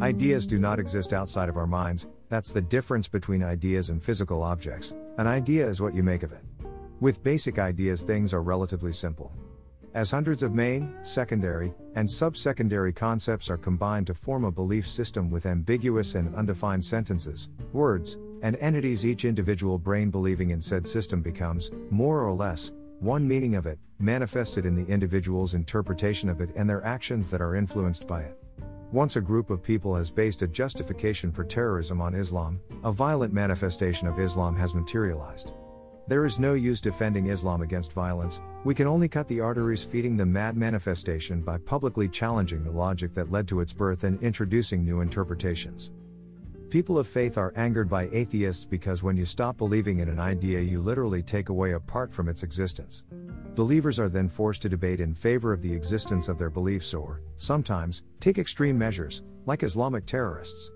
Ideas do not exist outside of our minds, that's the difference between ideas and physical objects. An idea is what you make of it. With basic ideas, things are relatively simple. As hundreds of main, secondary, and subsecondary concepts are combined to form a belief system with ambiguous and undefined sentences, words, and entities, each individual brain believing in said system becomes, more or less, one meaning of it, manifested in the individual's interpretation of it and their actions that are influenced by it. Once a group of people has based a justification for terrorism on Islam, a violent manifestation of Islam has materialized. There is no use defending Islam against violence, we can only cut the arteries feeding the mad manifestation by publicly challenging the logic that led to its birth and introducing new interpretations. People of faith are angered by atheists because when you stop believing in an idea, you literally take away a part from its existence. Believers are then forced to debate in favor of the existence of their beliefs or, sometimes, take extreme measures, like Islamic terrorists.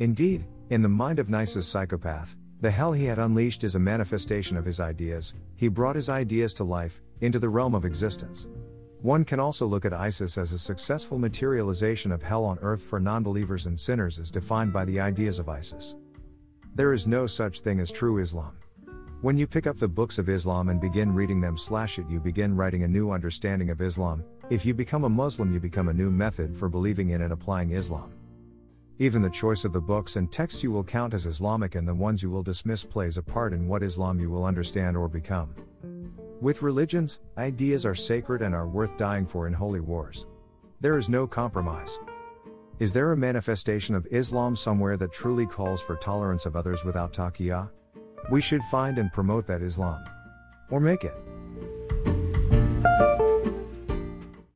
Indeed, in the mind of Nice's psychopath, the hell he had unleashed is a manifestation of his ideas, he brought his ideas to life, into the realm of existence. One can also look at ISIS as a successful materialization of hell on earth for non-believers and sinners as defined by the ideas of ISIS. There is no such thing as true Islam. When you pick up the books of Islam and begin reading them slash it you begin writing a new understanding of Islam, if you become a Muslim you become a new method for believing in and applying Islam. Even the choice of the books and texts you will count as Islamic and the ones you will dismiss plays a part in what Islam you will understand or become. With religions, ideas are sacred and are worth dying for in holy wars. There is no compromise. Is there a manifestation of Islam somewhere that truly calls for tolerance of others without taqiyya? We should find and promote that Islam. Or make it.